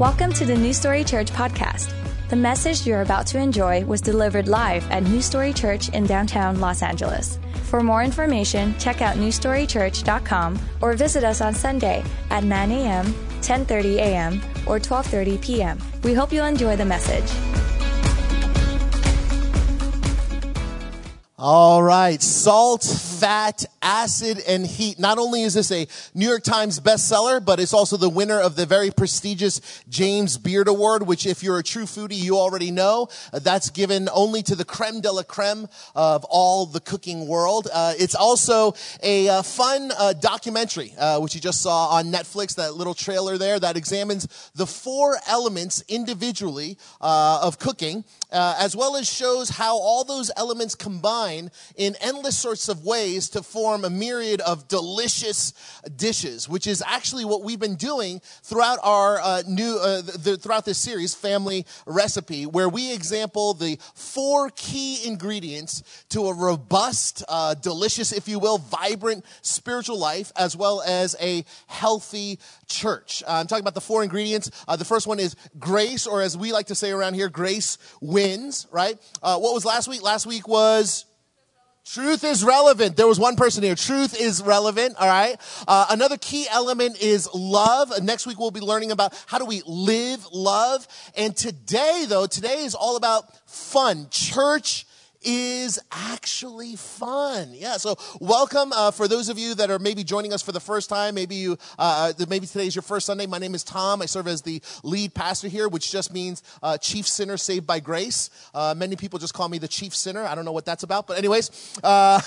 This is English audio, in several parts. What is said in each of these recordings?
Welcome to the New Story Church podcast. The message you're about to enjoy was delivered live at New Story Church in downtown Los Angeles. For more information, check out newstorychurch.com or visit us on Sunday at 9 a.m., 10:30 a.m., or 12:30 p.m. We hope you'll enjoy the message. All right, salt, fat, acid, and heat. Not only is this a New York Times bestseller, but it's also the winner of the very prestigious James Beard Award, which if you're a true foodie, you already know. Uh, that's given only to the creme de la creme of all the cooking world. Uh, it's also a uh, fun uh, documentary, uh, which you just saw on Netflix, that little trailer there that examines the four elements individually uh, of cooking, as well as shows how all those elements combine in endless sorts of ways to form a myriad of delicious dishes, which is actually what we've been doing throughout our uh, new uh, the, throughout this series, Family Recipe, where we example the four key ingredients to a robust, uh, delicious, if you will, vibrant spiritual life, as well as a healthy church. Uh, I'm talking about the four ingredients. Uh, the first one is grace, or as we like to say around here, grace wins. Right? Uh, what was last week? Last week was Truth is relevant. There was one person here. Truth is relevant. All right. Uh, another key element is love. Next week we'll be learning about how do we live love. And today, though, today is all about fun. Church is actually fun. Yeah. So welcome uh, for those of you that are maybe joining us for the first time. Maybe you, uh, uh maybe today is your first Sunday. My name is Tom. I serve as the lead pastor here, which just means uh, chief sinner saved by grace. Uh, many people just call me the chief sinner. I don't know what that's about, but anyways, uh,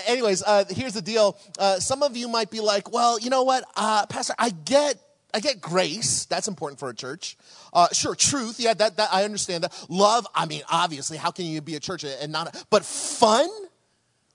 anyways, here's the deal. some of you might be like, well, you know what, Pastor, I get I get grace. That's important for a church. Uh, sure, truth. Yeah, that, that I understand that. Love. I mean, obviously, how can you be a church and not? But fun.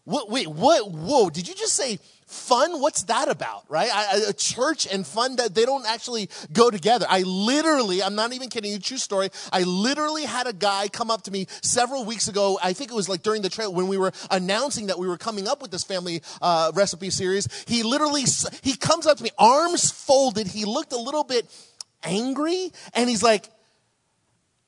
What, wait, what? Whoa! Did you just say fun? What's that about? Right? I, a church and fun that they don't actually go together. I literally, I'm not even kidding you. True story. I literally had a guy come up to me several weeks ago. I think it was like during the trail when we were announcing that we were coming up with this family uh, recipe series. He literally he comes up to me, arms folded. He looked a little bit angry, and he's like,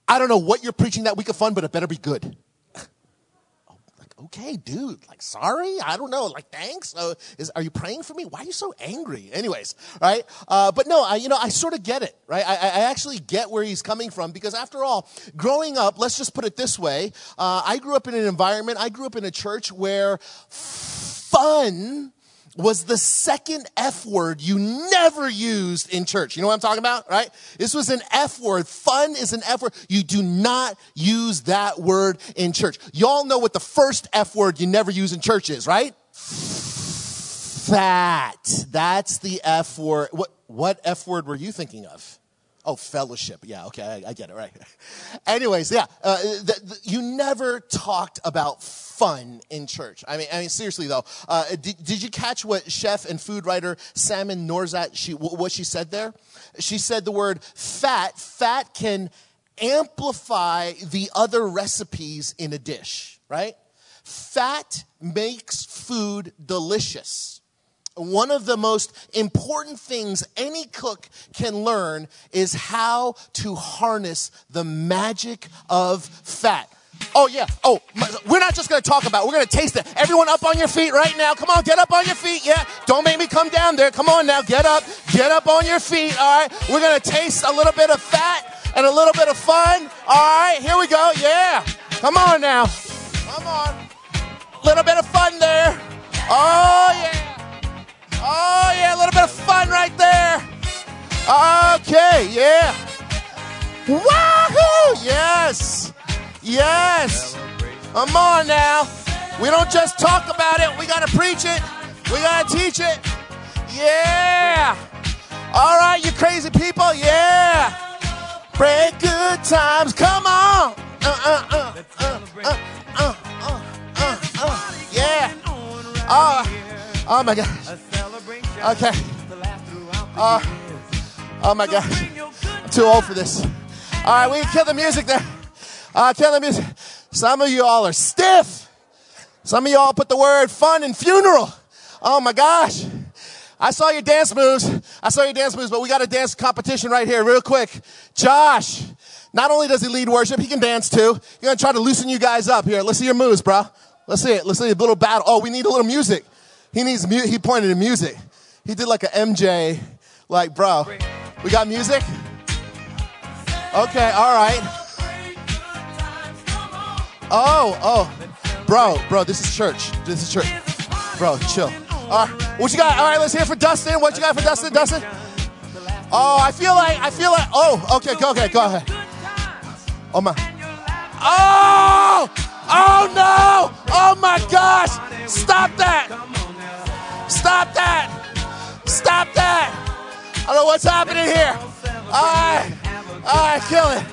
"I don't know what you're preaching that week of fun, but it better be good." like, okay, dude, like, sorry, I don't know, like, thanks. Uh, is, are you praying for me? Why are you so angry? Anyways, right? Uh, but no, I, you know, I sort of get it, right? I, I, actually get where he's coming from because after all, growing up, let's just put it this way. Uh, I grew up in an environment, I grew up in a church where fun was the second F word you never used in church. You know what I'm talking about, right? This was an F word. Fun is an F word. You do not use that word in church. Y'all know what the first F word you never use in church is, right? Fat. That's the F word. What, what F word were you thinking of? Oh, fellowship. Yeah, okay, I, I get it, right. Anyways, yeah, uh, the, the, you never talked about fun in church. I mean, I mean, seriously though, uh, did, did you catch what chef and food writer Samin Nosrat she, what she said there? She said the word fat, fat can amplify the other recipes in a dish, right? Fat makes food delicious one of the most important things any cook can learn is how to harness the magic of fat. Oh yeah. Oh, we're not just going to talk about. It. We're going to taste it. Everyone up on your feet right now. Come on, get up on your feet. Yeah. Don't make me come down there. Come on now. Get up. Get up on your feet. All right. We're going to taste a little bit of fat and a little bit of fun. All right. Here we go. Yeah. Come on now. Come on. A little bit of fun there. Oh yeah. Oh, yeah, a little bit of fun right there. Okay, yeah. Wahoo! Yes. Yes. Come on now. We don't just talk about it, we got to preach it, we got to teach it. Yeah. All right, you crazy people. Yeah. Break good times. Come on. Uh, uh, uh, yeah. Oh, oh my gosh. Okay. Uh, oh my gosh. I'm too old for this. All right, we can kill the music there. Uh, tell music. Some of you all are stiff. Some of you all put the word fun in funeral. Oh my gosh. I saw your dance moves. I saw your dance moves, but we got a dance competition right here, real quick. Josh, not only does he lead worship, he can dance too. You're gonna try to loosen you guys up here. Let's see your moves, bro. Let's see it. Let's see a little battle. Oh, we need a little music. He needs mu- he pointed to music. He did like a MJ, like, bro. We got music? Okay, all right. Oh, oh. Bro, bro, this is church. This is church. Bro, chill. All right, what you got? All right, let's hear for Dustin. What you got for Dustin? Dustin? Oh, I feel like, I feel like, oh, okay, go, okay, go ahead. Oh my. Oh! Oh no! Oh my gosh! Stop that! Stop that! Stop that! I don't know what's happening here. All right. All right, kill it.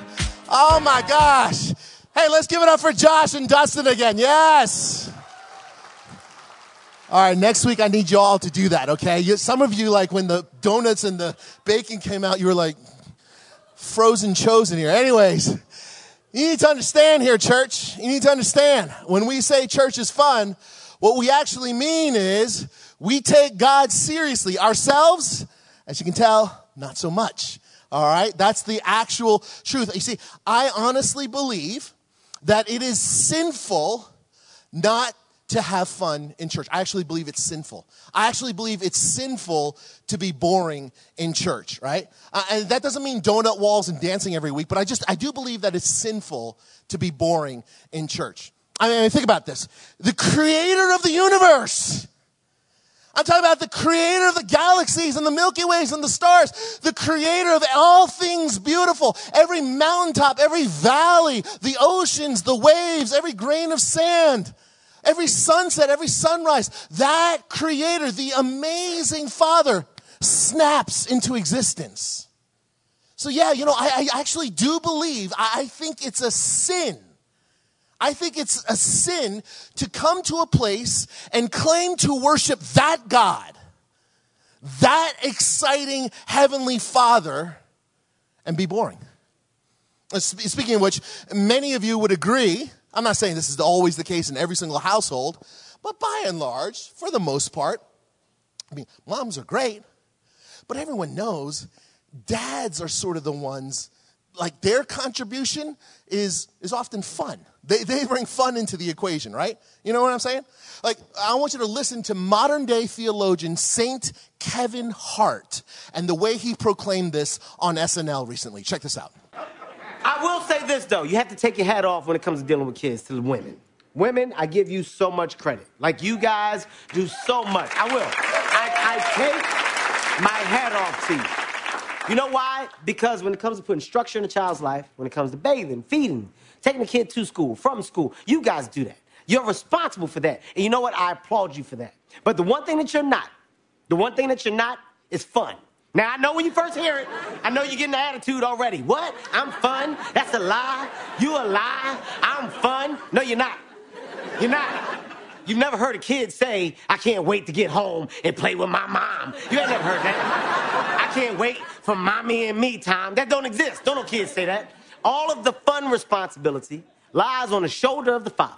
Oh my gosh. Hey, let's give it up for Josh and Dustin again. Yes. All right, next week I need you all to do that, okay? You, some of you, like when the donuts and the bacon came out, you were like frozen chosen here. Anyways, you need to understand here, church. You need to understand when we say church is fun, what we actually mean is we take God seriously. Ourselves, as you can tell, not so much. All right? That's the actual truth. You see, I honestly believe that it is sinful not to have fun in church. I actually believe it's sinful. I actually believe it's sinful to be boring in church, right? Uh, and that doesn't mean donut walls and dancing every week, but I just, I do believe that it's sinful to be boring in church. I mean, think about this. The creator of the universe I'm talking about the creator of the galaxies and the Milky Ways and the stars, the creator of all things beautiful, every mountaintop, every valley, the oceans, the waves, every grain of sand, every sunset, every sunrise. That creator, the amazing father, snaps into existence. So yeah, you know, I, I actually do believe, I think it's a sin I think it's a sin to come to a place and claim to worship that God, that exciting heavenly Father, and be boring. Uh, speaking of which, many of you would agree, I'm not saying this is always the case in every single household, but by and large, for the most part, I mean, moms are great, but everyone knows dads are sort of the ones, like their contribution is, is often fun. They, they bring fun into the equation, right? You know what I'm saying? Like, I want you to listen to modern day theologian Saint Kevin Hart and the way he proclaimed this on SNL recently. Check this out. I will say this, though. You have to take your hat off when it comes to dealing with kids to the women. Women, I give you so much credit. Like, you guys do so much. I will. I, I take my hat off to you. You know why? Because when it comes to putting structure in a child's life, when it comes to bathing, feeding, taking a kid to school, from school. You guys do that. You're responsible for that. And you know what? I applaud you for that. But the one thing that you're not, the one thing that you're not is fun. Now, I know when you first hear it, I know you're getting the attitude already. What? I'm fun? That's a lie. You a lie. I'm fun. No, you're not. You're not. You've never heard a kid say, I can't wait to get home and play with my mom. You ain't never heard that. I can't wait for mommy and me time. That don't exist. Don't no kids say that all of the fun responsibility lies on the shoulder of the father.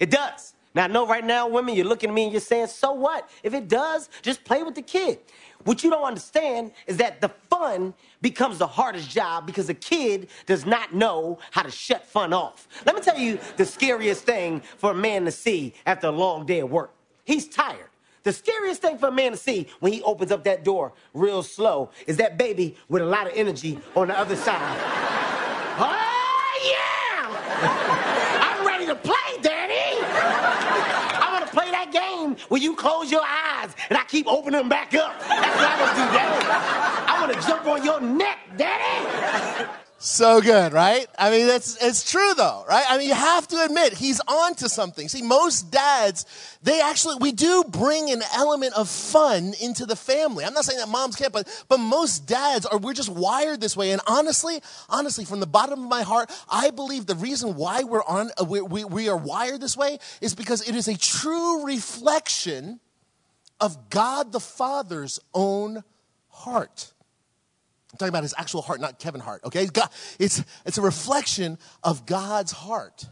It does. Now, I know right now, women, you're looking at me and you're saying, so what? If it does, just play with the kid. What you don't understand is that the fun becomes the hardest job because a kid does not know how to shut fun off. Let me tell you the scariest thing for a man to see after a long day of work. He's tired. The scariest thing for a man to see when he opens up that door real slow is that baby with a lot of energy on the other side. Oh, yeah! I'm ready to play, Daddy! I want to play that game where you close your eyes and I keep opening them back up. That's what I want to do, Daddy. I want to jump on your neck, Daddy! So good, right? I mean, it's, it's true though, right? I mean, you have to admit, he's on to something. See, most dads, they actually, we do bring an element of fun into the family. I'm not saying that moms can't, but, but most dads are, we're just wired this way. And honestly, honestly, from the bottom of my heart, I believe the reason why we're on, uh, we, we, we are wired this way is because it is a true reflection of God the Father's own heart. I'm talking about his actual heart, not Kevin Hart, okay? God, it's, it's a reflection of God's heart.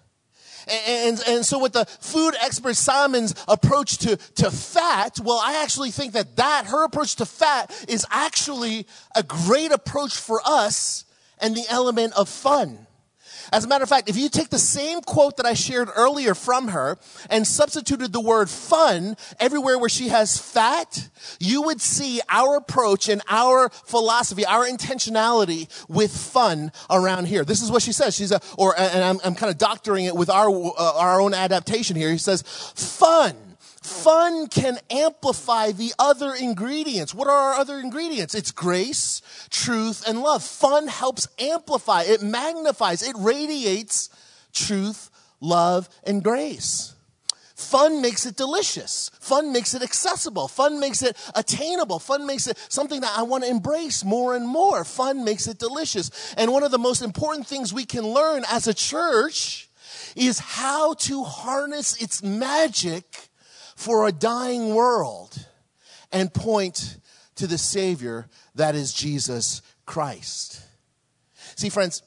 And, and so with the food expert Samin's approach to, to fat, well, I actually think that that, her approach to fat is actually a great approach for us and the element of fun. As a matter of fact, if you take the same quote that I shared earlier from her and substituted the word fun everywhere where she has fat, you would see our approach and our philosophy, our intentionality with fun around here. This is what she says. She's a, or, and I'm, I'm kind of doctoring it with our, uh, our own adaptation here. He says, fun Fun can amplify the other ingredients. What are our other ingredients? It's grace, truth, and love. Fun helps amplify, it magnifies, it radiates truth, love, and grace. Fun makes it delicious. Fun makes it accessible. Fun makes it attainable. Fun makes it something that I want to embrace more and more. Fun makes it delicious. And one of the most important things we can learn as a church is how to harness its magic for a dying world and point to the Savior that is Jesus Christ. See, friends,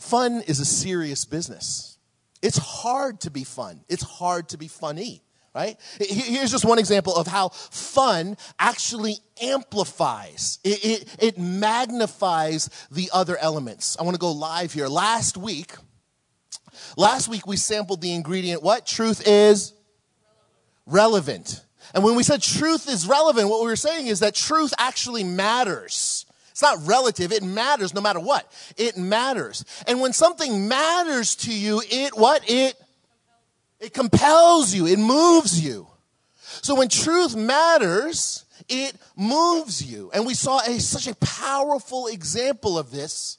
fun is a serious business. It's hard to be fun, it's hard to be funny. Right? Here's just one example of how fun actually amplifies. It, it, it magnifies the other elements. I want to go live here. Last week, last week we sampled the ingredient what? Truth is relevant. And when we said truth is relevant, what we were saying is that truth actually matters. It's not relative, it matters no matter what. It matters. And when something matters to you, it what? It it compels you, it moves you. So when truth matters, it moves you. And we saw a, such a powerful example of this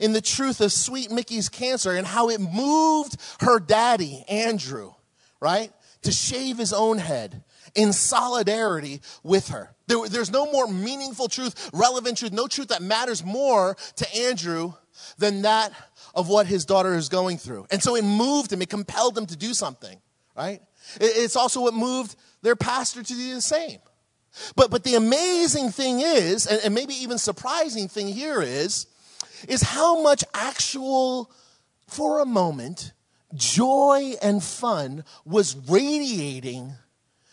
in the truth of Sweet Mickey's cancer and how it moved her daddy, Andrew, right? To shave his own head in solidarity with her. There, there's no more meaningful truth, relevant truth, no truth that matters more to Andrew than that of what his daughter is going through. And so it moved him, it compelled him to do something, right? It's also what moved their pastor to do the same. But, but the amazing thing is, and, and maybe even surprising thing here is, is how much actual, for a moment, joy and fun was radiating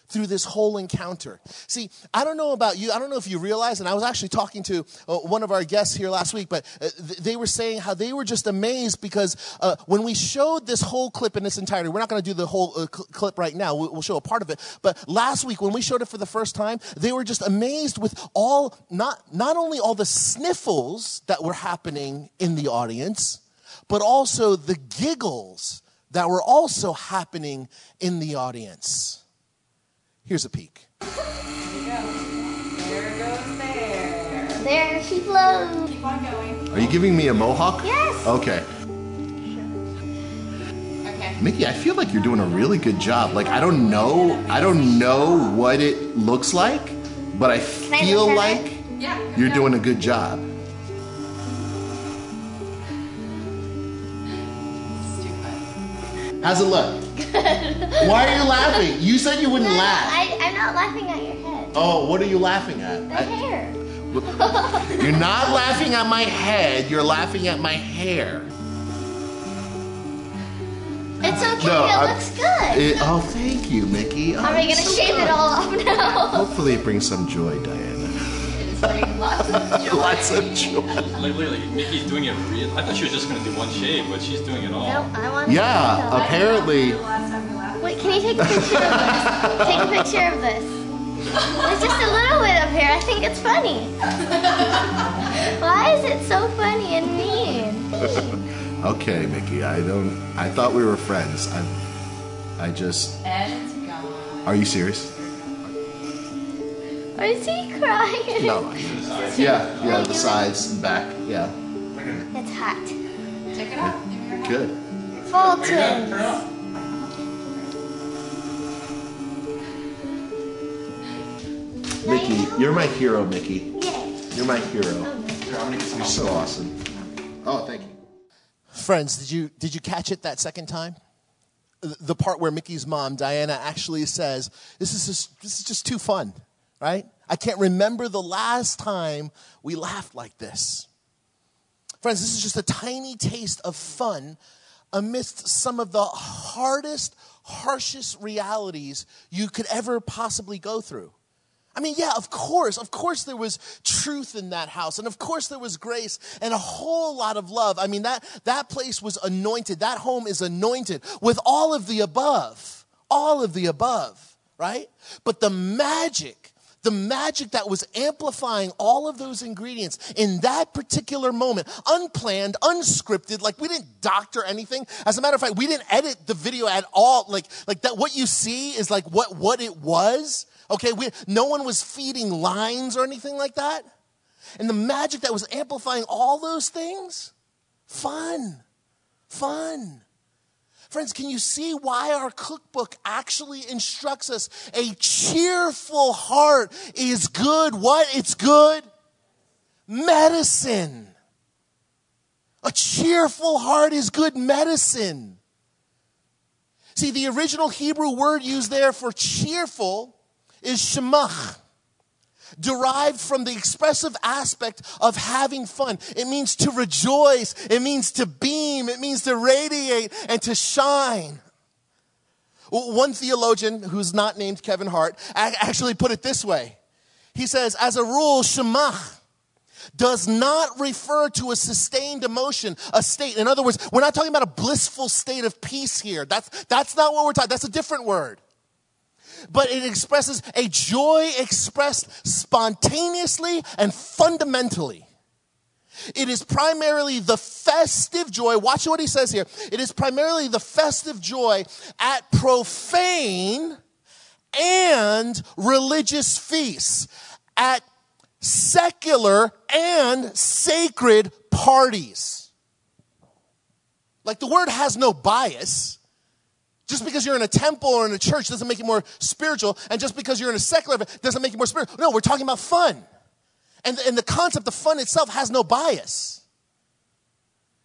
through this whole encounter. See, I don't know about you. I don't know if you realize, and I was actually talking to uh, one of our guests here last week, but uh, th- they were saying how they were just amazed because uh, when we showed this whole clip in its entirety, we're not going to do the whole uh, cl- clip right now. We'll, we'll show a part of it. But last week, when we showed it for the first time, they were just amazed with all, not, not only all the sniffles that were happening in the audience, but also the giggles that were also happening in the audience. Here's a peek. There goes there. There she flows. Keep on going. Are you giving me a mohawk? Yes. Okay. Okay. Mickey, I feel like you're doing a really good job. Like I don't know, I don't know what it looks like, but I I feel look at like it? Yeah. you're doing a good job. How's it look? Good. Why are you laughing? You said you wouldn't No, laugh. I, I'm not laughing at your head. Oh, what are you laughing at? The I- hair. you're not laughing at my head, you're laughing at my hair. It's okay. No, it I'm- looks good. It- oh, thank you, Mickey. How Are Oh, gonna so shave good. it all off now? Hopefully, it brings some joy, Diana. It's bringing lots of joy. Lots of joy. Like literally, Nikki's doing it real. I thought she was just gonna do one shave, but she's doing it all. no, I want. Yeah, to apparently. The last time we laughed. Wait, can you take a picture of this? Take a picture of this. There's just a little bit up here. I think it's funny. Why is it so funny and mean? Okay, Mickey. I don't. I thought we were friends. I. I just. And it's gone. Are you serious? Or is he crying? No. Yeah. Yeah. The sides and back. Yeah. It's hot. Take it off. Give me your hand. Good. Fulton. Mickey, you're my hero, Mickey. Yay. You're my hero. Oh, you're so awesome. Oh, thank you. Friends, did you did you catch it that second time? The- The part where Mickey's mom, Diana, actually says, "This is just, this is just too fun." Right? I can't remember the last time we laughed like this. Friends, this is just a tiny taste of fun amidst some of the hardest, harshest realities you could ever possibly go through. I mean, yeah, of course, of course there was truth in that house. And of course there was grace and a whole lot of love. I mean, that, that place was anointed. That home is anointed with all of the above, all of the above, right? But the magic, the magic that was amplifying all of those ingredients in that particular moment, unplanned, unscripted, like we didn't doctor anything. As a matter of fact, we didn't edit the video at all. Like, like that, what you see is like what, what it was. Okay, we, no one was feeding lines or anything like that. And the magic that was amplifying all those things, fun, fun. Friends, can you see why our cookbook actually instructs us a cheerful heart is good? What? It's good? Medicine. A cheerful heart is good medicine. See, the original Hebrew word used there for cheerful is shemach, derived from the expressive aspect of having fun. It means to rejoice, it means to beam, it means to radiate and to shine. One theologian who's not named Kevin Hart actually put it this way. He says, as a rule, shemach does not refer to a sustained emotion, a state. In other words, we're not talking about a blissful state of peace here. That's, that's not what we're talking, that's a different word but it expresses a joy expressed spontaneously and fundamentally. It is primarily the festive joy. Watch what he says here. It is primarily the festive joy at profane and religious feasts, at secular and sacred parties. Like the word has no bias. Just because you're in a temple or in a church doesn't make you more spiritual, and just because you're in a secular doesn't make you more spiritual. No, we're talking about fun. And, and the concept of fun itself has no bias.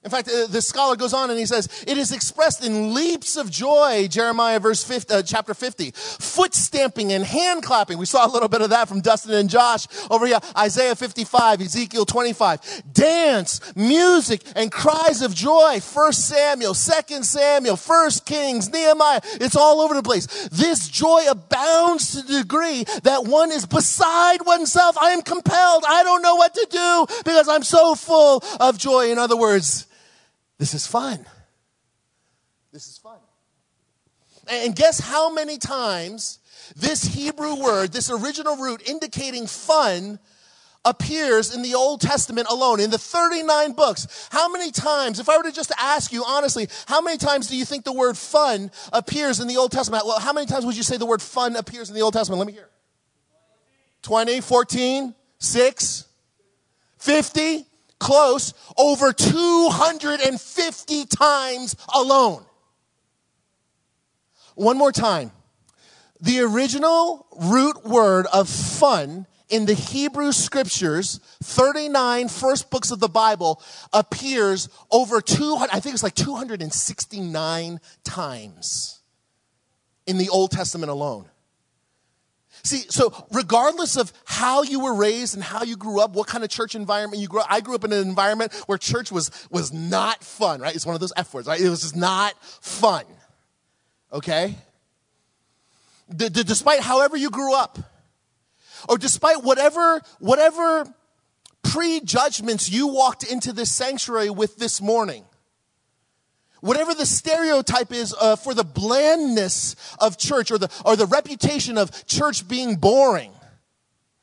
In fact, uh, the scholar goes on and he says, it is expressed in leaps of joy, Jeremiah verse 50, uh, chapter 50. Foot stamping and hand clapping. We saw a little bit of that from Dustin and Josh over here. Isaiah 55, Ezekiel 25. Dance, music, and cries of joy. First Samuel, Second Samuel, First Kings, Nehemiah. It's all over the place. This joy abounds to the degree that one is beside oneself. I am compelled. I don't know what to do because I'm so full of joy. In other words, this is fun. This is fun. And guess how many times this Hebrew word, this original root indicating fun, appears in the Old Testament alone, in the 39 books. How many times, if I were to just ask you honestly, how many times do you think the word fun appears in the Old Testament? Well, how many times would you say the word fun appears in the Old Testament? Let me hear. 20, 14, 6, 50? Close over 250 times alone. One more time. The original root word of fun in the Hebrew scriptures, 39 first books of the Bible, appears over 200, I think it's like 269 times in the Old Testament alone. See, so regardless of how you were raised and how you grew up, what kind of church environment you grew up, I grew up in an environment where church was, was not fun, right? It's one of those F words, right? It was just not fun. Okay? D- d- despite however you grew up, or despite whatever, whatever prejudgments you walked into this sanctuary with this morning, Whatever the stereotype is uh, for the blandness of church or the, or the reputation of church being boring,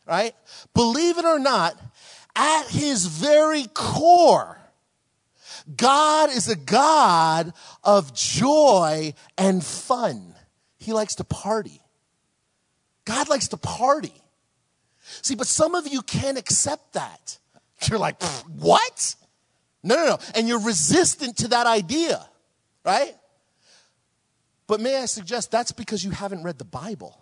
right? Believe it or not, at his very core, God is a God of joy and fun. He likes to party. God likes to party. See, but some of you can't accept that. You're like, what? No, no, no. And you're resistant to that idea, right? But may I suggest that's because you haven't read the Bible.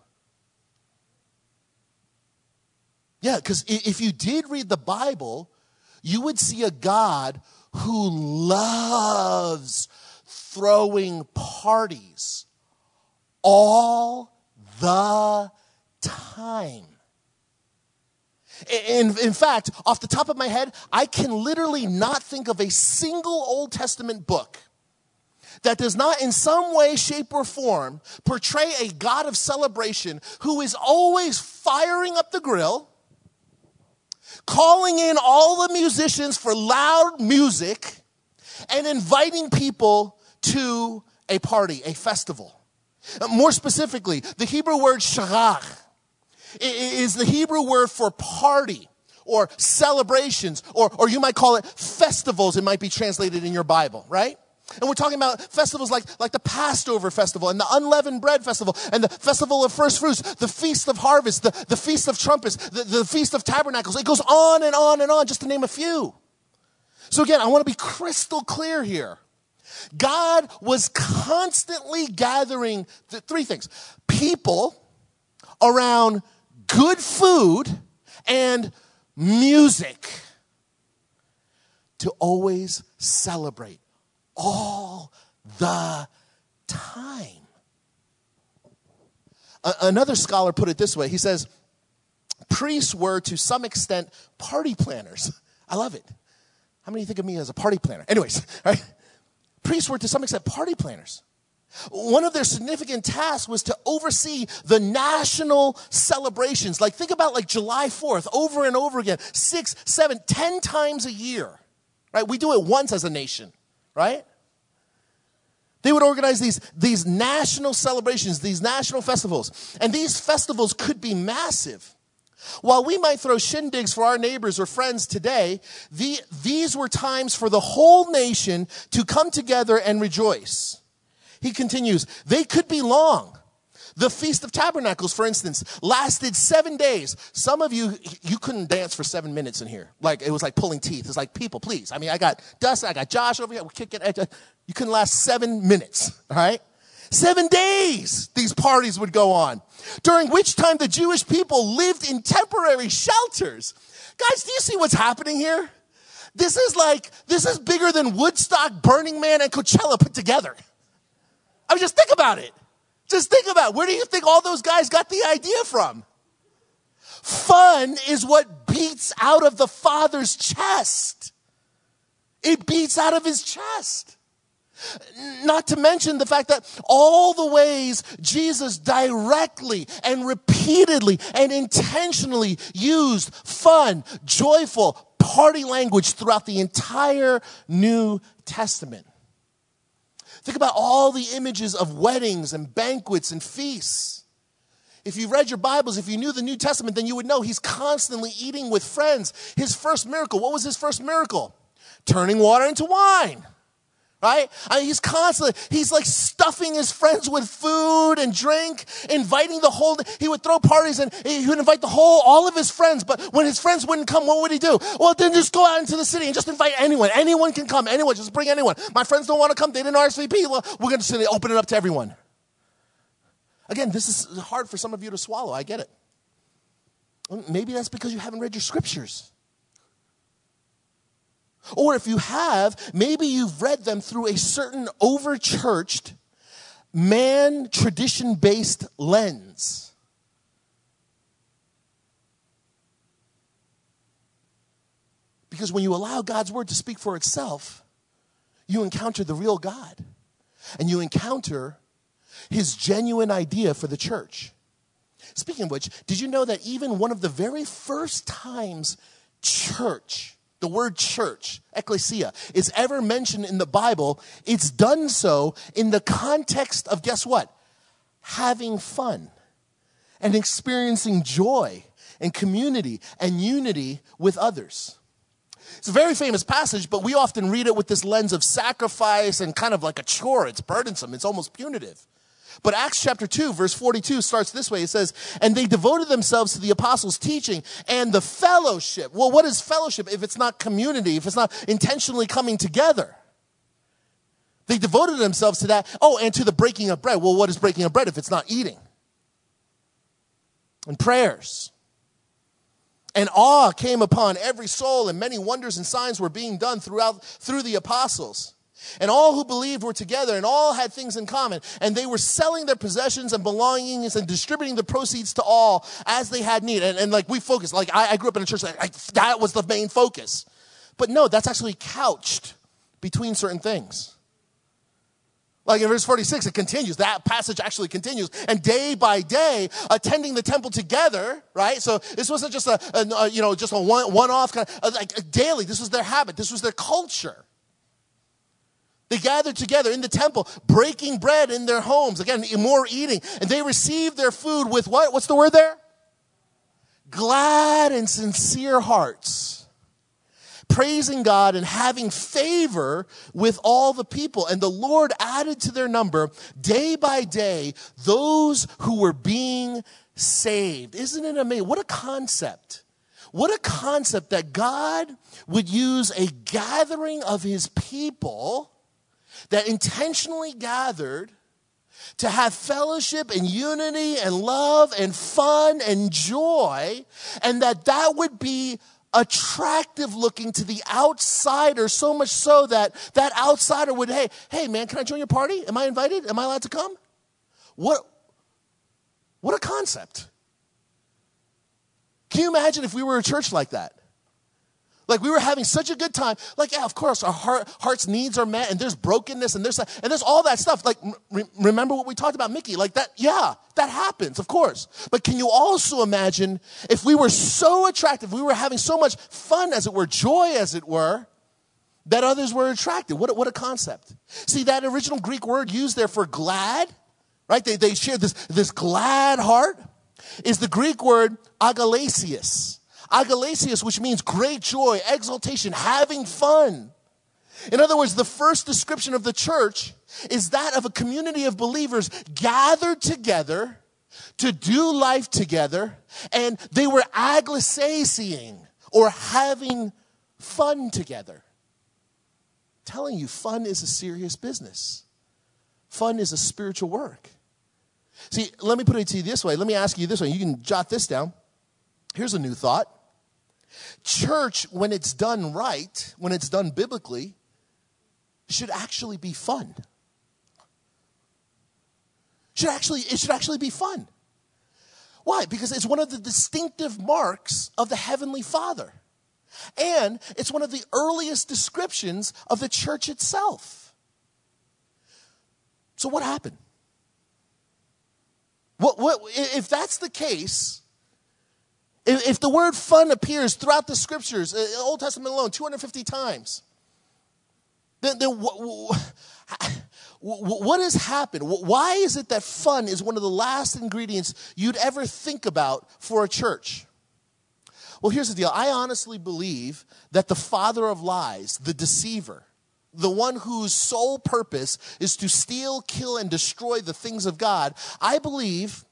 Yeah, because if you did read the Bible, you would see a God who loves throwing parties all the time. In, in fact, off the top of my head, I can literally not think of a single Old Testament book that does not in some way, shape, or form portray a God of celebration who is always firing up the grill, calling in all the musicians for loud music, and inviting people to a party, a festival. More specifically, the Hebrew word shagach is the Hebrew word for party or celebrations, or, or you might call it festivals, it might be translated in your Bible, right? And we're talking about festivals like, like the Passover festival and the unleavened bread festival and the festival of first fruits, the feast of harvest, the, the feast of trumpets, the, the feast of tabernacles. It goes on and on and on, just to name a few. So again, I want to be crystal clear here. God was constantly gathering th- three things people around good food and music to always celebrate all the time. A- another scholar put it this way he says, priests were to some extent party planners. I love it. How many think of me as a party planner? Anyways, right? Priests were to some extent party planners. One of their significant tasks was to oversee the national celebrations. Like, think about like July 4th over and over again, six, seven, ten times a year, right? We do it once as a nation, right? They would organize these, these national celebrations, these national festivals. And these festivals could be massive. While we might throw shindigs for our neighbors or friends today, the, these were times for the whole nation to come together and rejoice. He continues, they could be long. The Feast of Tabernacles, for instance, lasted seven days. Some of you, you couldn't dance for seven minutes in here. Like, it was like pulling teeth. It's like, people, please. I mean, I got Dustin, I got Josh over here. We're kicking. You couldn't last seven minutes, all right? Seven days these parties would go on, during which time the Jewish people lived in temporary shelters. Guys, do you see what's happening here? This is like, this is bigger than Woodstock, Burning Man, and Coachella put together. I mean, just think about it. Just think about it. where do you think all those guys got the idea from? Fun is what beats out of the Father's chest. It beats out of his chest. Not to mention the fact that all the ways Jesus directly and repeatedly and intentionally used fun, joyful, party language throughout the entire New Testament. Think about all the images of weddings and banquets and feasts. If you read your Bibles, if you knew the New Testament, then you would know he's constantly eating with friends. His first miracle, what was his first miracle? Turning water into wine. Right? I mean, he's constantly, he's like stuffing his friends with food and drink, inviting the whole, he would throw parties and he would invite the whole, all of his friends. But when his friends wouldn't come, what would he do? Well, then just go out into the city and just invite anyone. Anyone can come. Anyone. Just bring anyone. My friends don't want to come. They didn't RSVP. Well, we're going to open it up to everyone. Again, this is hard for some of you to swallow. I get it. Maybe that's because you haven't read your scriptures. Or if you have, maybe you've read them through a certain over churched, man tradition based lens. Because when you allow God's word to speak for itself, you encounter the real God and you encounter his genuine idea for the church. Speaking of which, did you know that even one of the very first times church, the word church, ecclesia, is ever mentioned in the Bible, it's done so in the context of guess what? Having fun and experiencing joy and community and unity with others. It's a very famous passage, but we often read it with this lens of sacrifice and kind of like a chore. It's burdensome, it's almost punitive. But Acts chapter 2, verse 42 starts this way. It says, And they devoted themselves to the apostles' teaching and the fellowship. Well, what is fellowship if it's not community, if it's not intentionally coming together? They devoted themselves to that. Oh, and to the breaking of bread. Well, what is breaking of bread if it's not eating? And prayers. And awe came upon every soul, and many wonders and signs were being done throughout through the apostles. And all who believed were together and all had things in common. And they were selling their possessions and belongings and distributing the proceeds to all as they had need. And, and like we focus, like I, I grew up in a church, I, that was the main focus. But no, that's actually couched between certain things. Like in verse 46, it continues. That passage actually continues. And day by day, attending the temple together, right? So this wasn't just a, a, a you know, just a one, one-off kind of, like daily. This was their habit. This was their culture. They gathered together in the temple, breaking bread in their homes. Again, more eating. And they received their food with what? What's the word there? Glad and sincere hearts praising God and having favor with all the people. And the Lord added to their number day by day those who were being saved. Isn't it amazing? What a concept. What a concept that God would use a gathering of his people that intentionally gathered to have fellowship and unity and love and fun and joy, and that that would be attractive looking to the outsider so much so that that outsider would hey hey man can i join your party? Am i invited? Am i allowed to come? What what a concept. Can you imagine if we were a church like that like we were having such a good time. Like, yeah, of course, our heart, heart's needs are met, and there's brokenness, and there's and there's all that stuff. Like, re- remember what we talked about, Mickey? Like that, yeah, that happens, of course. But can you also imagine if we were so attractive, we were having so much fun, as it were, joy, as it were, that others were attracted? What, what a concept! See that original Greek word used there for glad, right? They they shared this this glad heart is the Greek word agalesias Agalesias, which means great joy, exaltation, having fun. In other words, the first description of the church is that of a community of believers gathered together to do life together, and they were agalesiaing or having fun together. I'm telling you, fun is a serious business. Fun is a spiritual work. See, let me put it to you this way. Let me ask you this way. You can jot this down. Here's a new thought. Church, when it's done right, when it's done biblically, should actually be fun. Should actually, it should actually be fun. Why? Because it's one of the distinctive marks of the Heavenly Father. And it's one of the earliest descriptions of the church itself. So, what happened? What, what, if that's the case, if, the word fun appears throughout the scriptures, uh, Old Testament alone, 250 times, then, then what has happened? Why is it that fun is one of the last ingredients you'd ever think about for a church? Well, here's the deal. I honestly believe that the father of lies, the deceiver, the one whose sole purpose is to steal, kill, and destroy the things of God, I believe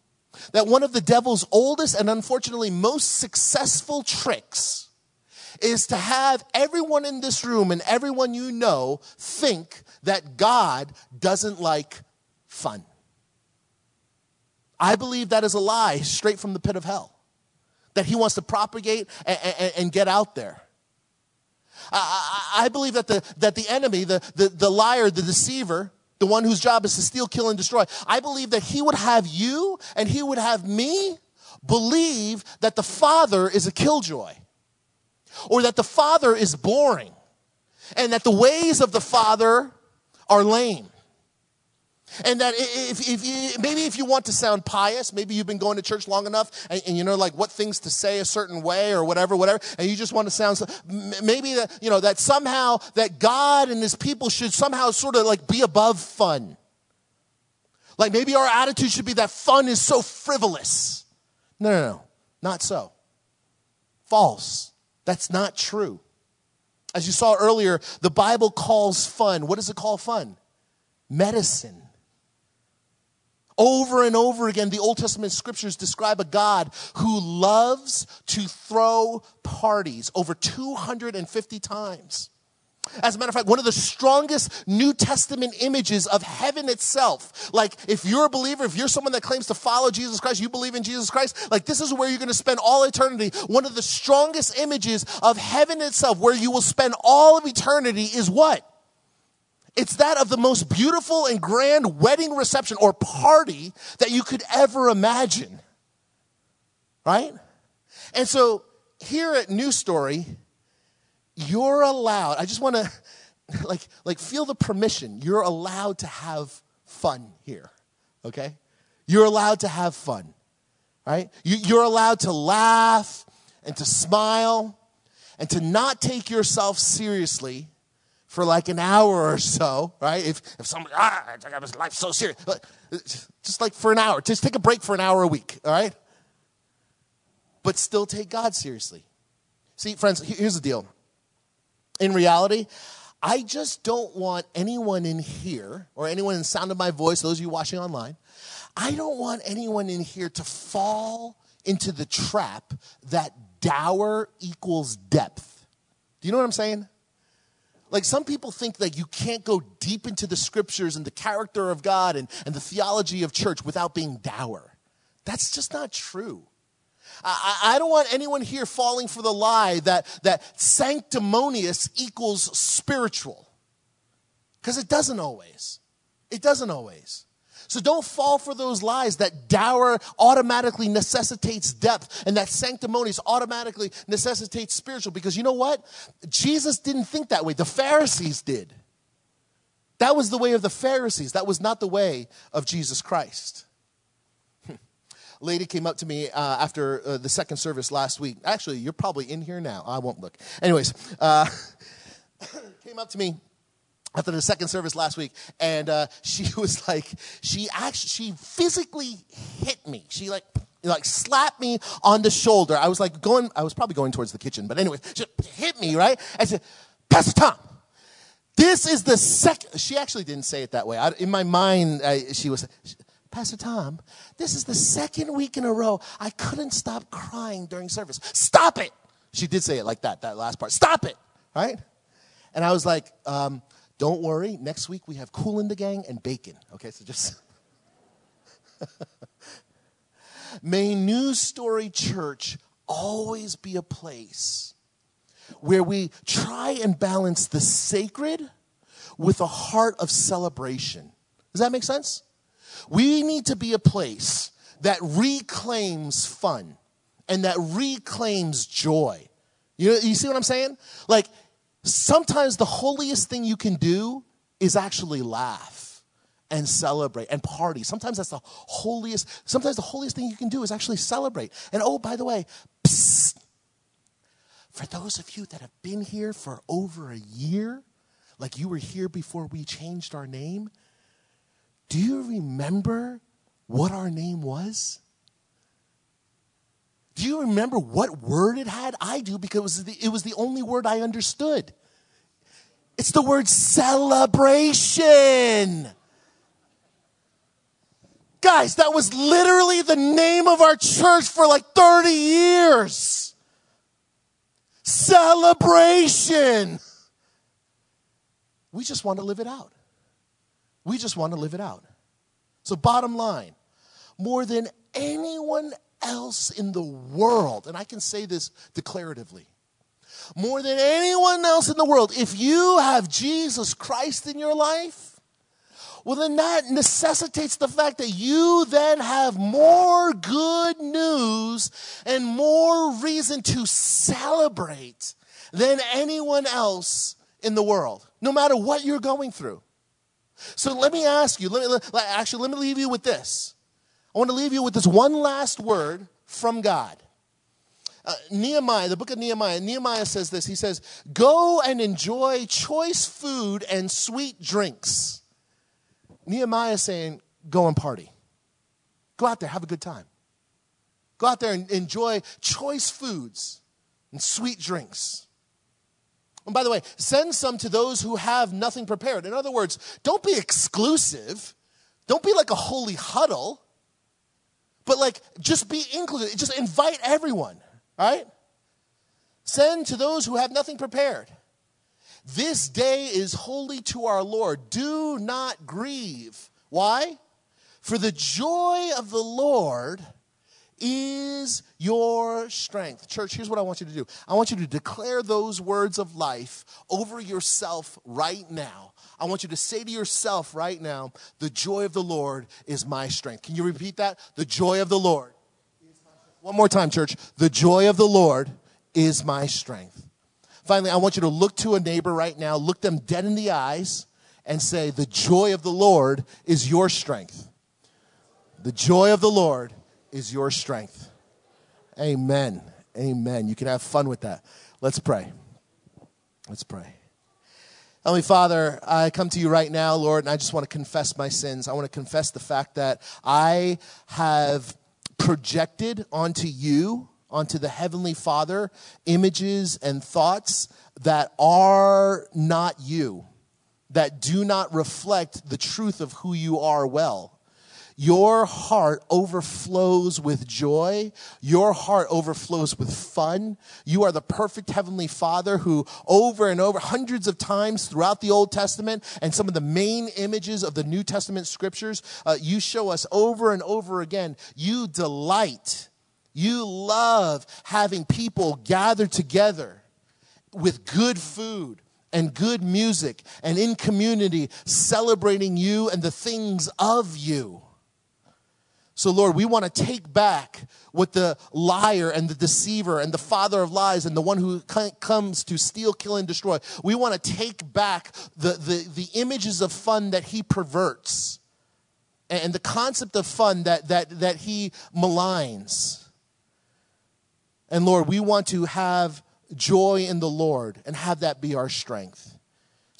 that one of the devil's oldest and unfortunately most successful tricks is to have everyone in this room and everyone you know think that God doesn't like fun. I believe that is a lie straight from the pit of hell. That he wants to propagate and, and, and get out there. I, I, I, believe that the, that the enemy, the, the, the liar, the deceiver, the one whose job is to steal, kill, and destroy. I believe that he would have you and he would have me believe that the Father is a killjoy or that the Father is boring and that the ways of the Father are lame. And that if, if, maybe if you want to sound pious, maybe you've been going to church long enough and, and, you know like what things to say a certain way or whatever, whatever, and you just want to sound, maybe that, you know, that somehow that God and his people should somehow sort of like be above fun. Like maybe our attitude should be that fun is so frivolous. No, no, no, not so. False. That's not true. As you saw earlier, the Bible calls fun, what does it call fun? Medicine. Over and over again, the Old Testament scriptures describe a God who loves to throw parties over 250 times. As a matter of fact, one of the strongest New Testament images of heaven itself. Like, if you're a believer, if you're someone that claims to follow Jesus Christ, you believe in Jesus Christ, like, this is where you're going to spend all eternity. One of the strongest images of heaven itself, where you will spend all of eternity, is what? It's that of the most beautiful and grand wedding reception or party that you could ever imagine. Right? And so here at New Story, you're allowed, I just want to like like feel the permission. You're allowed to have fun here, okay? You're allowed to have fun, right? You, you're allowed to laugh and to smile and to not take yourself seriously for like an hour or so, right? If, if somebody, ah, I take my life so serious, just like for an hour, just take a break for an hour a week, all right? But still take God seriously. See, friends, here's the deal. In reality, I just don't want anyone in here, or anyone in the sound of my voice, those of you watching online, I don't want anyone in here to fall into the trap that dour equals depth. Do you know what I'm saying? Like some people think that you can't go deep into the scriptures and the character of God and, and the theology of church without being dour. That's just not true. I, I don't want anyone here falling for the lie that, that sanctimonious equals spiritual. Because it doesn't always. It doesn't always. So don't fall for those lies that dour automatically necessitates depth and that sanctimonious automatically necessitates spiritual. Because you know what? Jesus didn't think that way. The Pharisees did. That was the way of the Pharisees. That was not the way of Jesus Christ. Lady came up to me uh, after uh, the second service last week. Actually, you're probably in here now. I won't look. Anyways, uh, came up to me after the second service last week and uh, she was like she actually she physically hit me she like like slapped me on the shoulder i was like going i was probably going towards the kitchen but anyway she hit me right i said pastor tom this is the second she actually didn't say it that way I, in my mind I, she was Pastor Tom, this is the second week in a row I couldn't stop crying during service. Stop it! She did say it like that, that last part. Stop it! Right? And I was like, um, don't worry, next week we have Kool & the Gang and bacon. Okay, so just. May New Story Church always be a place where we try and balance the sacred with a heart of celebration. Does that make sense? We need to be a place that reclaims fun and that reclaims joy. You, you see what I'm saying? Like, sometimes the holiest thing you can do is actually laugh and celebrate and party. Sometimes that's the holiest, sometimes the holiest thing you can do is actually celebrate. And oh, by the way, psst, for those of you that have been here for over a year, like you were here before we changed our name, do you remember what our name was? Do you remember what word it had? I do because it was the, it was the only word I understood. It's the word celebration. Guys, that was literally the name of our church for like 30 years. Celebration. We just want to live it out. We just want to live it out. So, bottom line, more than anyone else in the world, and I can say this declaratively, more than anyone else in the world, if you have Jesus Christ in your life, well, then that necessitates the fact that you then have more good news and more reason to celebrate than anyone else in the world, no matter what you're going through. So let me ask you, let me, actually, let me leave you with this. I want to leave you with this one last word from God. Uh, Nehemiah, the book of Nehemiah, Nehemiah says this. He says, Go and enjoy choice food and sweet drinks. Nehemiah saying, Go and party. Go out there, have a good time. Go out there and enjoy choice foods and sweet drinks. And by the way, send some to those who have nothing prepared. In other words, don't be exclusive. Don't be like a holy huddle, but like just be inclusive. Just invite everyone, right? Send to those who have nothing prepared. This day is holy to our Lord. Do not grieve. Why? For the joy of the Lord is your strength. Church, here's what I want you to do I want you to declare those words of life over yourself right now. I want you to say to yourself right now, the joy of the Lord is my strength. Can you repeat that? The joy of the Lord. One more time, church. The joy of the Lord is my strength. Finally, I want you to look to a neighbor right now, look them dead in the eyes, and say, The joy of the Lord is your strength. The joy of the Lord is your strength. Amen. Amen. You can have fun with that. Let's pray. Let's pray. Heavenly Father, I come to you right now, Lord, and I just want to confess my sins. I want to confess the fact that I have projected onto you, onto the Heavenly Father, images and thoughts that are not you, that do not reflect the truth of who you are well. Your heart overflows with joy. Your heart overflows with fun. You are the perfect heavenly father who over and over, hundreds of times throughout the Old Testament and some of the main images of the New Testament scriptures, uh, you show us over and over again. You delight. You love having people gather together with good food and good music and in community celebrating you and the things of you. So, Lord, we want to take back what the liar and the deceiver and the father of lies and the one who comes to steal, kill, and destroy. We want to take back the, the, the images of fun that he perverts and the concept of fun that, that, that he maligns. And Lord, we want to have joy in the Lord and have that be our strength.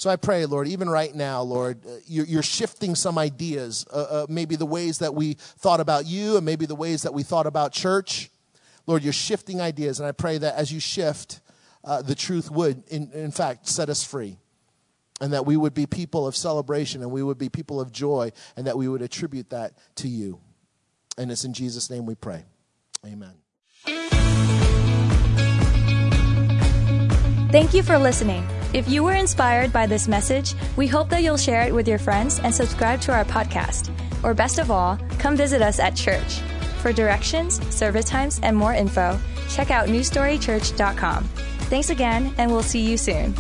So I pray, Lord, even right now, Lord, uh, you're shifting some ideas, uh, uh, maybe the ways that we thought about you and maybe the ways that we thought about church. Lord, you're shifting ideas, and I pray that as you shift, uh, the truth would, in, in fact, set us free. And that we would be people of celebration and we would be people of joy and that we would attribute that to you. And it's in Jesus' name we pray. Amen. Thank you for listening. If you were inspired by this message, we hope that you'll share it with your friends and subscribe to our podcast. Or best of all, come visit us at church. For directions, service times, and more info, check out newstorychurch.com. Thanks again, and we'll see you soon.